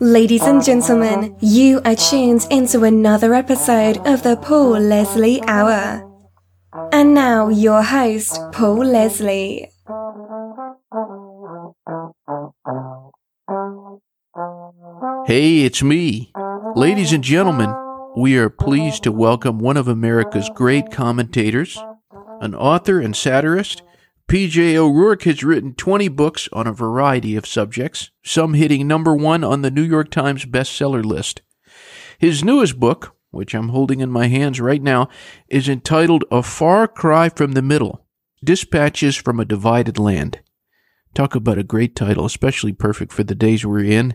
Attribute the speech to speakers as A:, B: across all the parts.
A: Ladies and gentlemen, you are tuned into another episode of the Paul Leslie Hour. And now, your host, Paul Leslie.
B: Hey, it's me. Ladies and gentlemen, we are pleased to welcome one of America's great commentators, an author and satirist. PJ O'Rourke has written 20 books on a variety of subjects, some hitting number one on the New York Times bestseller list. His newest book, which I'm holding in my hands right now, is entitled A Far Cry from the Middle Dispatches from a Divided Land. Talk about a great title, especially perfect for the days we're in.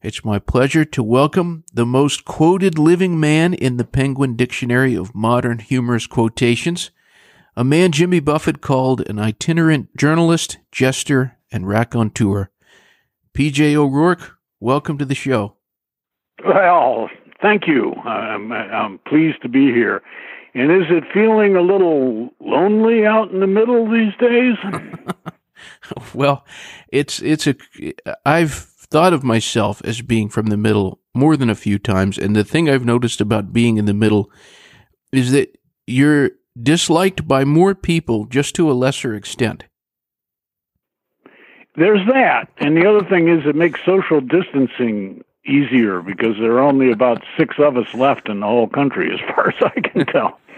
B: It's my pleasure to welcome the most quoted living man in the Penguin Dictionary of Modern Humorous Quotations, a man Jimmy Buffett called an itinerant journalist, jester, and raconteur. PJ O'Rourke, welcome to the show.
C: Well, thank you. I'm, I'm pleased to be here. And is it feeling a little lonely out in the middle these days?
B: well, it's it's a I've thought of myself as being from the middle more than a few times, and the thing I've noticed about being in the middle is that you're disliked by more people just to a lesser extent.
C: There's that. And the other thing is it makes social distancing easier because there are only about six of us left in the whole country, as far as I can tell.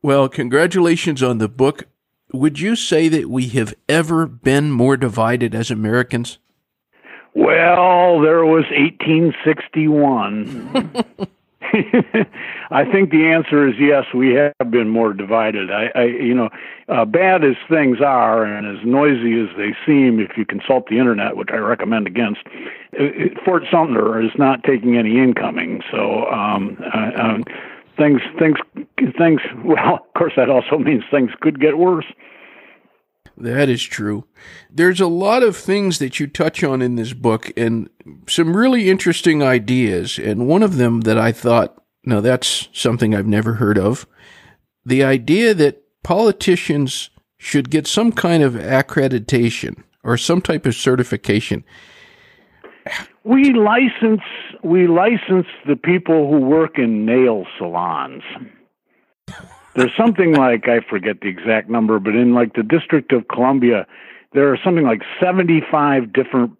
B: Well, congratulations on the book. Would you say that we have ever been more divided as Americans?
C: Well, there was 1861. I think the answer is yes. We have been more divided. I, I you know, uh, bad as things are and as noisy as they seem, if you consult the internet, which I recommend against, it, uh, Fort Sumter is not taking any incoming. So um, uh, um, things, things, things. Well, of course, that also means things could get worse.
B: That is true. There's a lot of things that you touch on in this book and some really interesting ideas. And one of them that I thought, no, that's something I've never heard of. The idea that politicians should get some kind of accreditation or some type of certification.
C: We license we license the people who work in nail salons there's something like I forget the exact number, but in like the District of Columbia, there are something like 75 different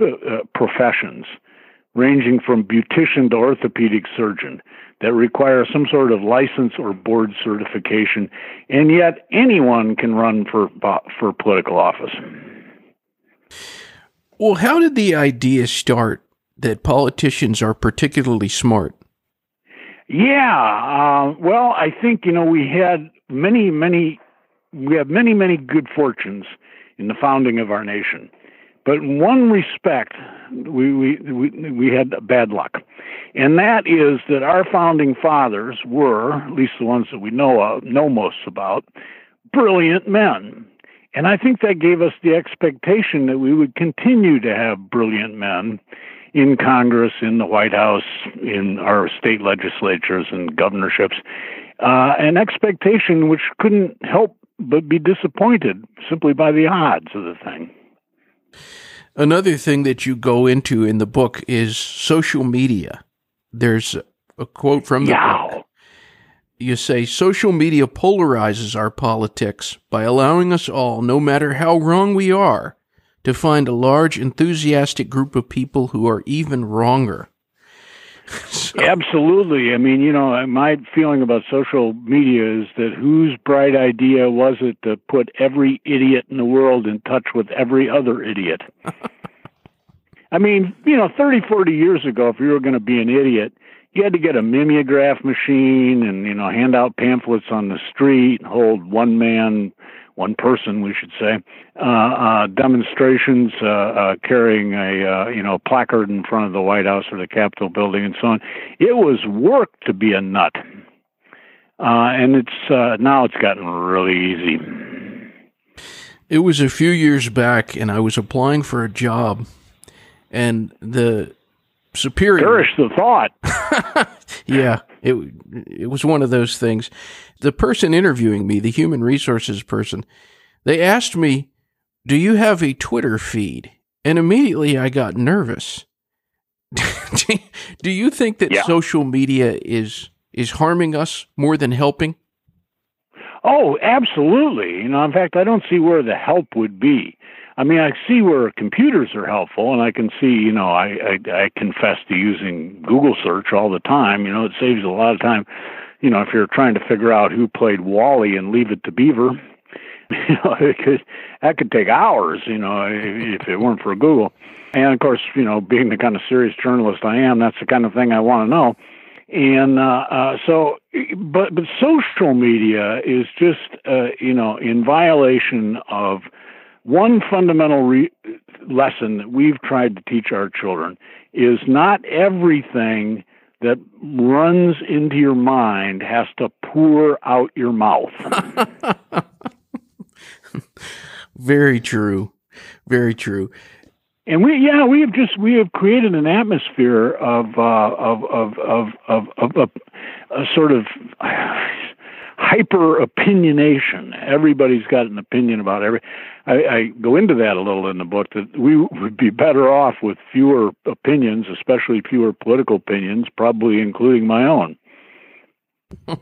C: uh, professions, ranging from beautician to orthopedic surgeon, that require some sort of license or board certification, and yet anyone can run for for political office.
B: Well, how did the idea start that politicians are particularly smart?
C: Yeah, uh, well, I think you know we had many, many, we have many, many good fortunes in the founding of our nation, but in one respect, we we we, we had bad luck, and that is that our founding fathers were, at least the ones that we know of, know most about, brilliant men. And I think that gave us the expectation that we would continue to have brilliant men in Congress, in the White House, in our state legislatures and governorships, uh, an expectation which couldn't help but be disappointed simply by the odds of the thing.
B: Another thing that you go into in the book is social media. There's a quote from the
C: Yow.
B: book. You say social media polarizes our politics by allowing us all, no matter how wrong we are, to find a large, enthusiastic group of people who are even wronger.
C: so. Absolutely. I mean, you know, my feeling about social media is that whose bright idea was it to put every idiot in the world in touch with every other idiot? I mean, you know, 30, 40 years ago, if you were going to be an idiot, you had to get a mimeograph machine and, you know, hand out pamphlets on the street, and hold one man one person, we should say, uh, uh, demonstrations uh, uh, carrying a uh, you know placard in front of the White House or the Capitol building and so on. It was work to be a nut, and it's now it's gotten really easy.
B: It was a few years back, and I was applying for a job, and the superior.
C: Perish the thought.
B: yeah, it it was one of those things. The person interviewing me, the human resources person, they asked me, "Do you have a Twitter feed?" And immediately I got nervous. Do you think that
C: Yeah.
B: social media is is harming us more than helping?
C: Oh, absolutely. You know, in fact, I don't see where the help would be. I mean, I see where computers are helpful, and I can see, you know, I, I I confess to using Google search all the time. You know, it saves a lot of time. You know, if you're trying to figure out who played Wally and Leave It to Beaver, you know, it could that could take hours. You know, if it weren't for Google. And of course, you know, being the kind of serious journalist I am, that's the kind of thing I want to know. And uh, uh, so, but but social media is just uh, you know in violation of one fundamental re- lesson that we've tried to teach our children is not everything that runs into your mind has to pour out your mouth.
B: Very true. Very true.
C: And we, yeah, we have just we have created an atmosphere of uh, of of of of, of, of a sort of hyper opinionation. Everybody's got an opinion about every. I, I go into that a little in the book that we would be better off with fewer opinions, especially fewer political opinions, probably including my own.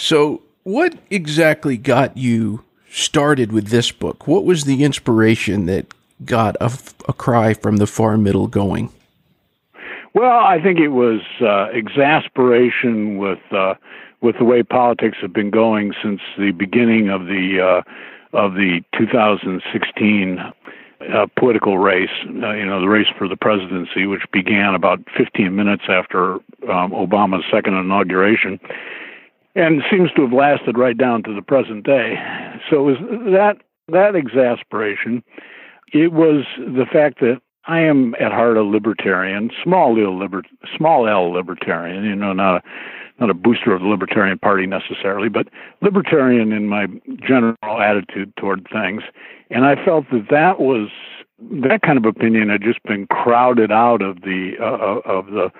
B: So, what exactly got you started with this book? What was the inspiration that got a, a cry from the far middle going?
C: Well, I think it was uh, exasperation with uh, with the way politics have been going since the beginning of the uh, of the 2016 uh, political race. Uh, you know, the race for the presidency, which began about 15 minutes after um, Obama's second inauguration, and seems to have lasted right down to the present day. So it was that that exasperation. It was the fact that I am at heart a libertarian, small L liber, small L libertarian. You know, not a not a booster of the Libertarian Party necessarily, but libertarian in my general attitude toward things. And I felt that that was that kind of opinion had just been crowded out of the uh, of the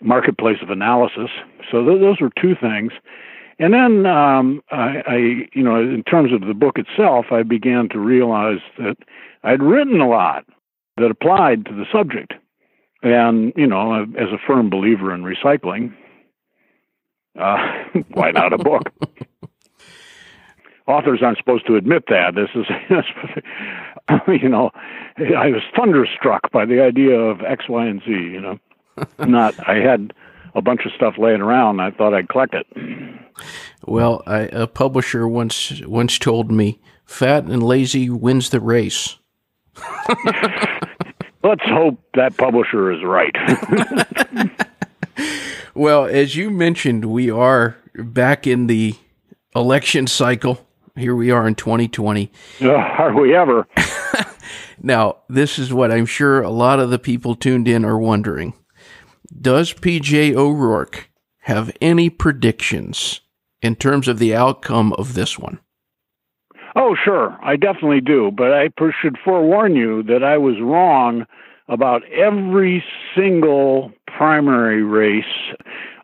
C: marketplace of analysis. So th- those were two things. And then um, I, I, you know, in terms of the book itself, I began to realize that I'd written a lot that applied to the subject. And, you know, as a firm believer in recycling, uh, why not a book? Authors aren't supposed to admit that. This is, you know, I was thunderstruck by the idea of X, Y, and Z. You know, not I had a bunch of stuff laying around. I thought I'd collect it.
B: Well, I, a publisher once once told me, "Fat and lazy wins the race."
C: Let's hope that publisher is right.
B: Well, as you mentioned, we are back in the election cycle. Here we are in 2020.
C: Uh, are we ever?
B: Now, this is what I'm sure a lot of the people tuned in are wondering. Does PJ O'Rourke have any predictions in terms of the outcome of this one?
C: Oh, sure. I definitely do. But I should forewarn you that I was wrong about every single primary race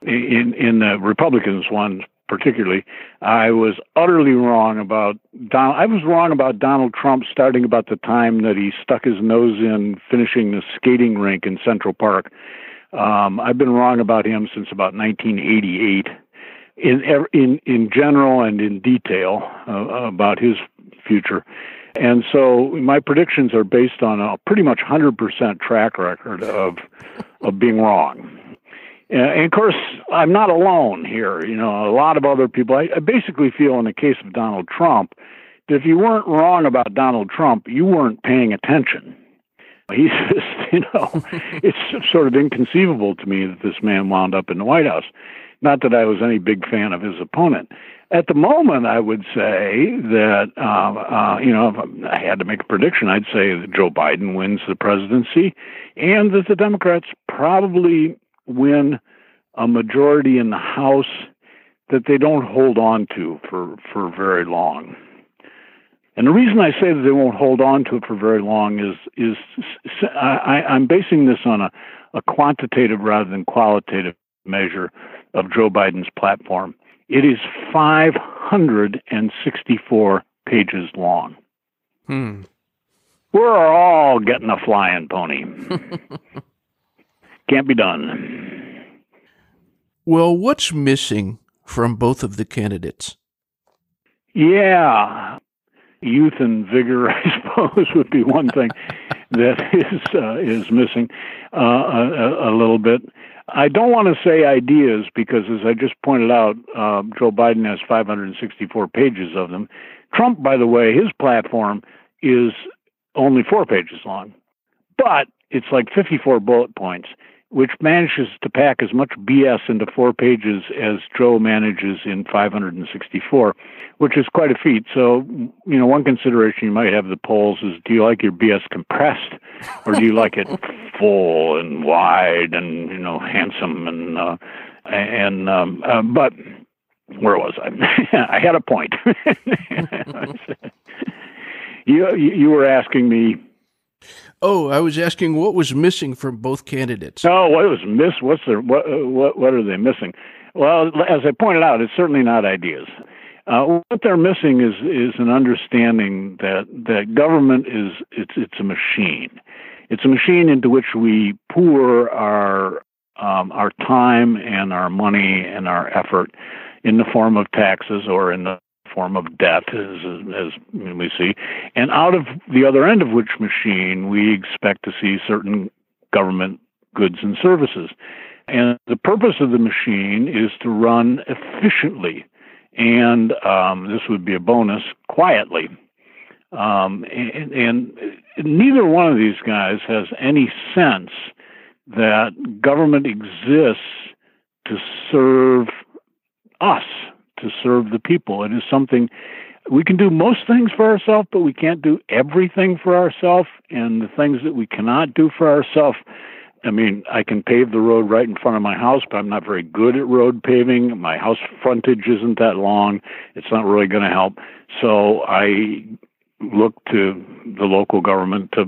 C: in in the Republicans one particularly. I was utterly wrong about Donald. I was wrong about Donald Trump starting about the time that he stuck his nose in finishing the skating rink in Central Park. Um, I've been wrong about him since about 1988 in in in general and in detail uh, about his future. And so my predictions are based on a pretty much 100% track record of of being wrong. And of course, I'm not alone here. You know, a lot of other people. I, I basically feel, in the case of Donald Trump, that if you weren't wrong about Donald Trump, you weren't paying attention. He's just, you know, it's sort of inconceivable to me that this man wound up in the White House. Not that I was any big fan of his opponent. At the moment, I would say that, uh, uh, you know, if I had to make a prediction, I'd say that Joe Biden wins the presidency and that the Democrats probably win a majority in the House that they don't hold on to for, for very long. And the reason I say that they won't hold on to it for very long is is I, I'm basing this on a, a quantitative rather than qualitative measure of Joe Biden's platform. It is 564 pages long.
B: Hmm.
C: We're all getting a flying pony. Can't be done.
B: Well, what's missing from both of the candidates?
C: Yeah, youth and vigor, I suppose, would be one thing that is uh, is missing uh, a, a, little bit. I don't want to say ideas because, as I just pointed out, uh, Joe Biden has 564 pages of them. Trump, by the way, his platform is only four pages long, but it's like 54 bullet points which manages to pack as much BS into four pages as Joe manages in 564, which is quite a feat. So, you know, one consideration you might have the polls is do you like your BS compressed or do you like it full and wide and, you know, handsome and, uh, and, um, uh, but where was I? I had a point. you, you were asking me
B: Oh, I was asking what was missing from both candidates.
C: Oh, what was miss? What's the what? What, what are they missing? Well, as I pointed out, it's certainly not ideas. Uh, what they're missing is is an understanding that that government is it's it's a machine. It's a machine into which we pour our um, our time and our money and our effort in the form of taxes or in the form of debt, as, as we see. And out of the other end of which machine, we expect to see certain government goods and services. And the purpose of the machine is to run efficiently, and um, this would be a bonus, quietly. Um, and, and neither one of these guys has any sense that government exists to serve us to serve the people. It is something we can do most things for ourselves, but we can't do everything for ourselves. And the things that we cannot do for ourselves, I mean, I can pave the road right in front of my house, but I'm not very good at road paving. My house frontage isn't that long. It's not really going to help. So I look to the local government to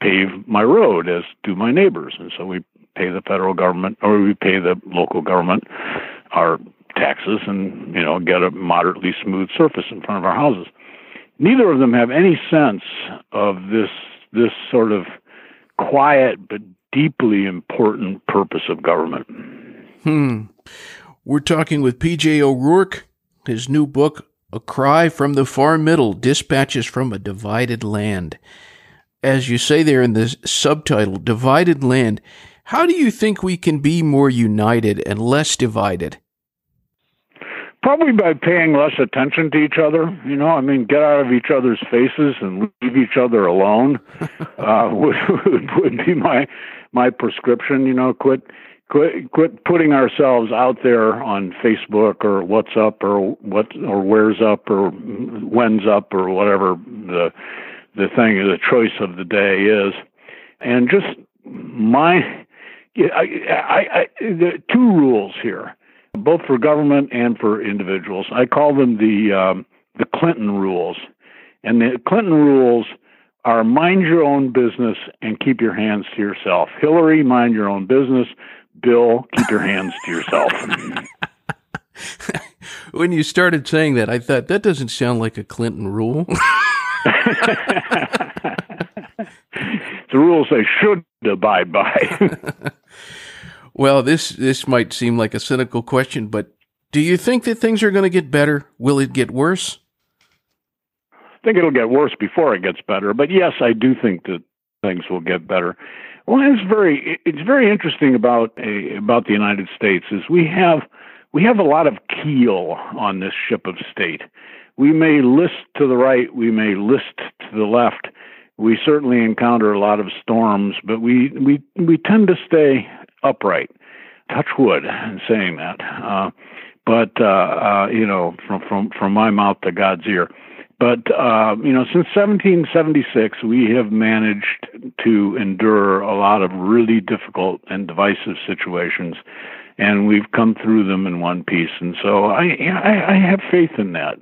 C: pave my road, as do my neighbors. And so we pay the federal government or we pay the local government our taxes and you know get a moderately smooth surface in front of our houses. Neither of them have any sense of this this sort of quiet but deeply important purpose of government.
B: Hmm. We're talking with PJ O'Rourke. His new book, A Cry from the Far Middle Dispatches from a Divided Land. As you say there in the subtitle, Divided Land, how do you think we can be more united and less divided?
C: Probably by paying less attention to each other. You know, I mean, get out of each other's faces and leave each other alone uh, would, would be my my prescription. You know, quit quit quit putting ourselves out there on Facebook or WhatsApp or what or where's up or when's up or whatever the the thing the choice of the day is, and just my I, I, I the two rules here both for government and for individuals. I call them the um, the Clinton rules, and the Clinton rules are mind your own business and keep your hands to yourself. Hillary, mind your own business. Bill, keep your hands to yourself.
B: when you started saying that, I thought that doesn't sound like a Clinton rule.
C: the rules they should abide by.
B: Well, this this might seem like a cynical question, but do you think that things are going to get better? Will it get worse?
C: I think it'll get worse before it gets better. But yes, I do think that things will get better. Well, it's very it's very interesting about a, about the United States is we have we have a lot of keel on this ship of state. We may list to the right, we may list to the left. We certainly encounter a lot of storms, but we we we tend to stay upright. Touch wood in saying that. Uh, but uh, uh, you know, from from from my mouth to God's ear. But uh, you know, since 1776, we have managed to endure a lot of really difficult and divisive situations, and we've come through them in one piece. And so I I, I have faith in that.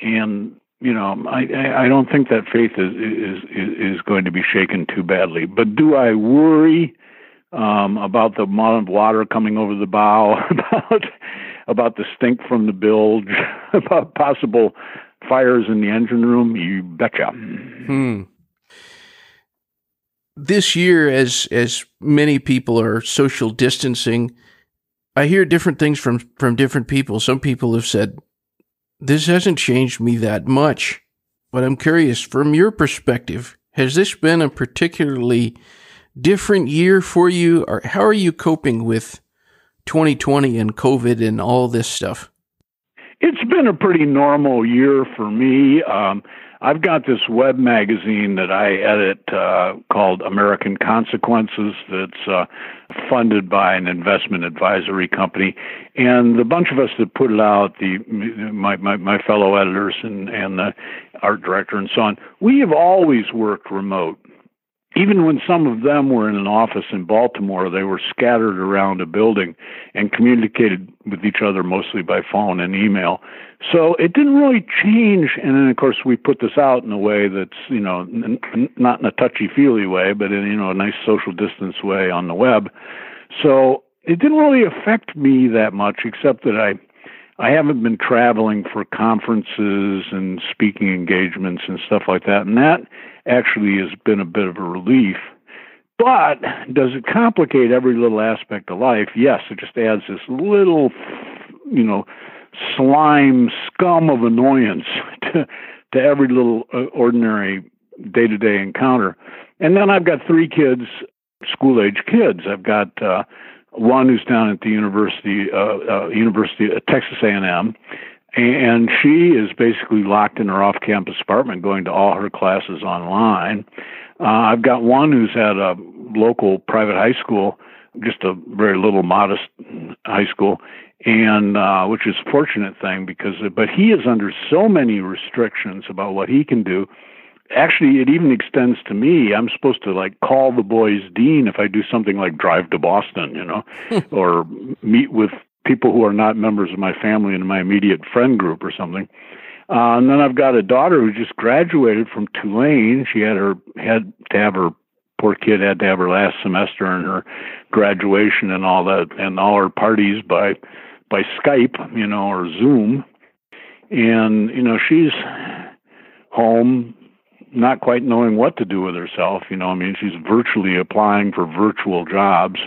C: And you know, I I don't think that faith is is is going to be shaken too badly. But do I worry um, about the amount of water coming over the bow, about about the stink from the bilge, about possible fires in the engine room. You betcha.
B: Hmm. This year, as as many people are social distancing, I hear different things from from different people. Some people have said this hasn't changed me that much, but I'm curious from your perspective. Has this been a particularly different year for you, or how are you coping with 2020 and COVID and all this stuff?
C: It's been a pretty normal year for me. Um, I've got this web magazine that I edit uh, called American Consequences that's uh, funded by an investment advisory company. And the bunch of us that put it out, the my, my, my fellow editors and, and the art director and so on, we have always worked remote even when some of them were in an office in Baltimore, they were scattered around a building and communicated with each other mostly by phone and email. So it didn't really change. And then, of course, we put this out in a way that's, you know, n- not in a touchy feely way, but in, you know, a nice social distance way on the web. So it didn't really affect me that much, except that I, I haven't been traveling for conferences and speaking engagements and stuff like that. And that actually has been a bit of a relief. But does it complicate every little aspect of life? Yes, it just adds this little, you know, slime scum of annoyance to to every little uh, ordinary day to day encounter. And then I've got three kids, school age kids. I've got uh, one who's down at the University uh, uh, University of Texas A&M, and she is basically locked in her off-campus apartment, going to all her classes online. Uh, I've got one who's at a local private high school, just a very little modest high school, and uh, which is a fortunate thing because, but he is under so many restrictions about what he can do actually it even extends to me. I'm supposed to like call the boys dean if i do something like drive to boston you know or meet with people who are not members of my family and my immediate friend group or something. Uh, and then i've got a daughter who just graduated from tulane. She had her had to have her poor kid had to have her last semester and her graduation and all that and all her parties by by skype you know or zoom. And you know she's home not quite knowing what to do with herself. You know, I mean, she's virtually applying for virtual jobs.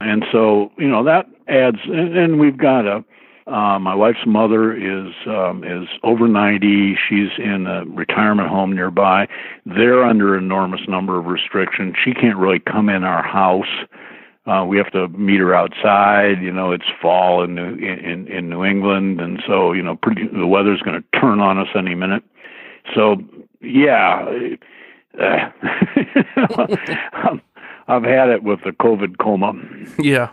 C: And so, you know, that adds, and, and we've got a, uh, my wife's mother is um, is over 90. She's in a retirement home nearby. They're under enormous number of restrictions. She can't really come in our house. Uh, we have to meet her outside. You know, it's fall in New, in in New England, and so you know, pretty, the weather's going to turn on us any minute. So yeah, uh, I've had it with the COVID coma.
B: Yeah.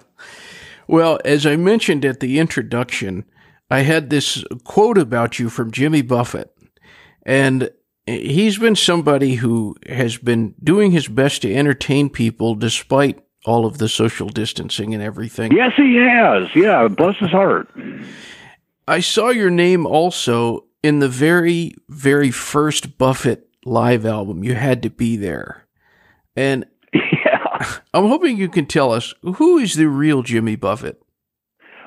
B: Well, as I mentioned at the introduction, I had this quote about you from Jimmy Buffett. And he's been somebody who has been doing his best to entertain people despite all of the social distancing and everything.
C: Yes, he has. Yeah, bless his heart.
B: I saw your name also in the very, very first Buffett live album, you had to be there. And yeah. I'm hoping you can tell us who is the real Jimmy Buffett?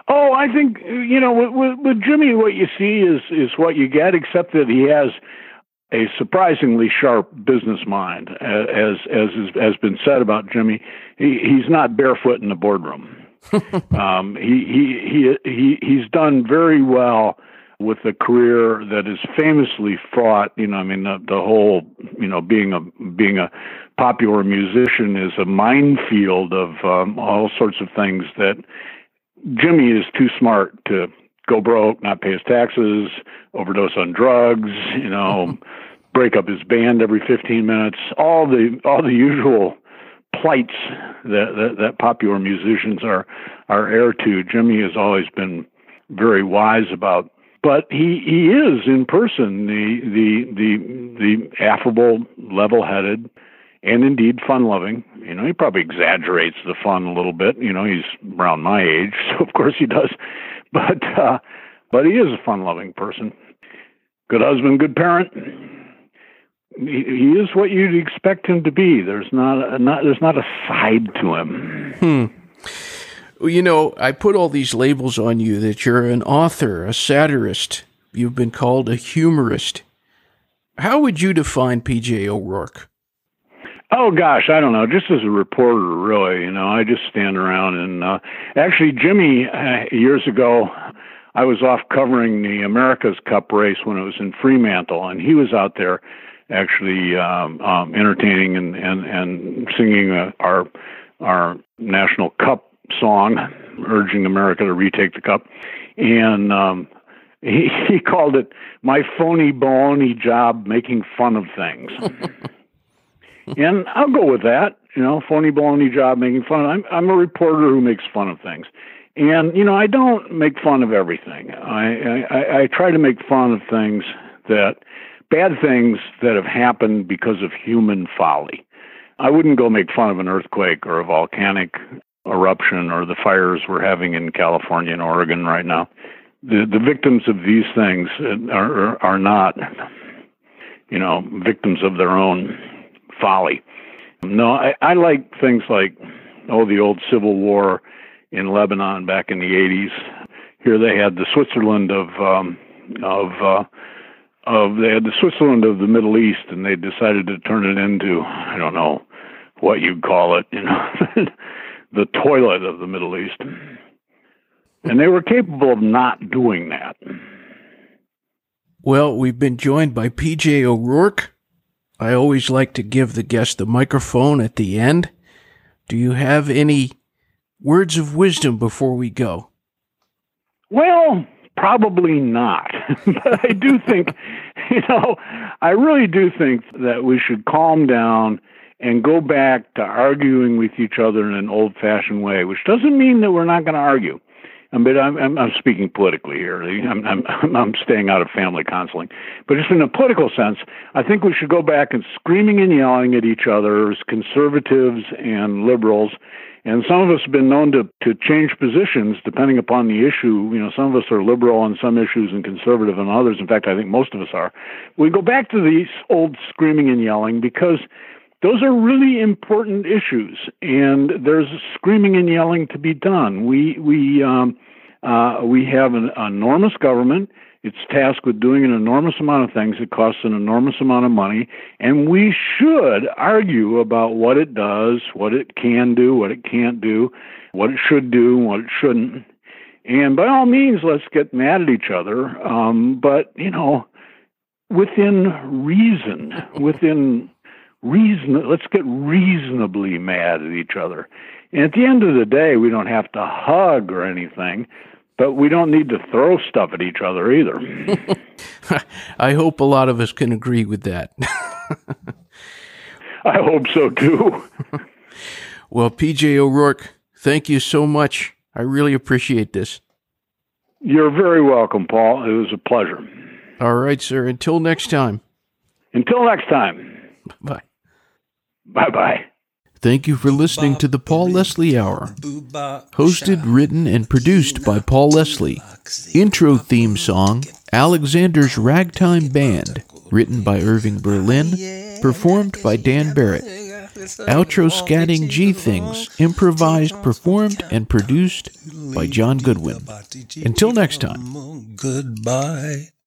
C: Oh, I think you know with, with, with Jimmy, what you see is is what you get, except that he has a surprisingly sharp business mind, as as has been said about Jimmy. He, he's not barefoot in the boardroom. um, he, he he he he's done very well with a career that is famously fraught. You know, I mean, the, the whole, you know, being a being a popular musician is a minefield of um, all sorts of things that Jimmy is too smart to go broke, not pay his taxes, overdose on drugs, you know, break up his band every 15 minutes, all the all the usual plights that, that that popular musicians are are heir to. Jimmy has always been very wise about but he he is in person the the the the affable, level-headed, and indeed fun-loving. You know, he probably exaggerates the fun a little bit. You know, he's around my age, so of course he does. But uh, but he is a fun-loving person. Good husband, good parent. he, is what you'd expect him to be. There's not a, not there's not a side to him.
B: Hmm. You know, I put all these labels on you that you're an author, a satirist. You've been called a humorist. How would you define PJ O'Rourke?
C: Oh gosh, I don't know. Just as a reporter, really, you know, I just stand around and uh, actually, Jimmy, uh, years ago, I was off covering the America's Cup race when it was in Fremantle, and he was out there actually um, um, entertaining and and and singing uh, our our national cup song, urging America to retake the cup, and um, he he called it my phony baloney job making fun of things. and I'll go with that. You know, phony baloney job making fun. I'm I'm a reporter who makes fun of things, and you know I don't make fun of everything. I I, I try to make fun of things that bad things that have happened because of human folly. I wouldn't go make fun of an earthquake or a volcanic eruption or the fires we're having in California and Oregon right now. The the victims of these things are are not, you know, victims of their own folly. No, I, I like things like oh the old Civil War in Lebanon back in the 80s. Here they had the Switzerland of um, of uh, of they had the Switzerland of the Middle East, and they decided to turn it into I don't know what you'd call it, you know, the toilet of the Middle East. And they were capable of not doing that.
B: Well, we've been joined by PJ O'Rourke. I always like to give the guest the microphone at the end. Do you have any words of wisdom before we go?
C: Well, probably not. but I do think, you know, I really do think that we should calm down and go back to arguing with each other in an old fashioned way, which doesn't mean that we're not going to argue. But I'm, I'm, I'm speaking politically here. I'm, I'm, I'm staying out of family counseling. But just in a political sense, I think we should go back and screaming and yelling at each other as conservatives and liberals. And some of us have been known to, to change positions depending upon the issue. You know, some of us are liberal on some issues and conservative on others. In fact, I think most of us are. We go back to these old screaming and yelling because those are really important issues, and there's screaming and yelling to be done. We we um, uh, we have an enormous government. It's tasked with doing an enormous amount of things. It costs an enormous amount of money, and we should argue about what it does, what it can do, what it can't do, what it should do, what it shouldn't. And by all means, let's get mad at each other. Um, but you know, within reason, within reason let's get reasonably mad at each other. And at the end of the day, we don't have to hug or anything, but we don't need to throw stuff at each other either.
B: I hope a lot of us can agree with that.
C: I hope so too.
B: well, PJ O'Rourke, thank you so much. I really appreciate this.
C: You're very welcome, Paul. It was a pleasure.
B: All right, sir. Until next time.
C: Until next time.
B: Bye.
C: Bye bye.
B: Thank you for listening to the Paul Leslie Hour. Hosted, written, and produced by Paul Leslie. Intro theme song Alexander's Ragtime Band, written by Irving Berlin, performed by Dan Barrett. Outro scatting G Things, improvised, performed, and produced by John Goodwin. Until next time.
D: Goodbye.